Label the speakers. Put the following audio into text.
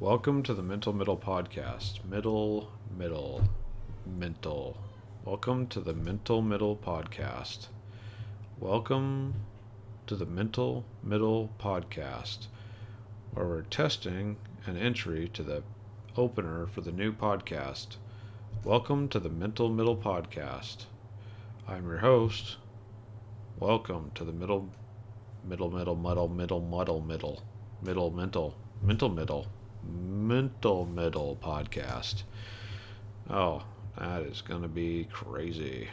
Speaker 1: Welcome to the Mental Middle Podcast. Middle, middle, mental. Welcome to the Mental Middle Podcast. Welcome to the Mental Middle Podcast, where we're testing an entry to the opener for the new podcast. Welcome to the Mental Middle Podcast. I'm your host. Welcome to the middle, middle, middle, muddle, middle, muddle, middle, middle, mental, mental, middle, mental, middle podcast. Oh, that is going to be crazy.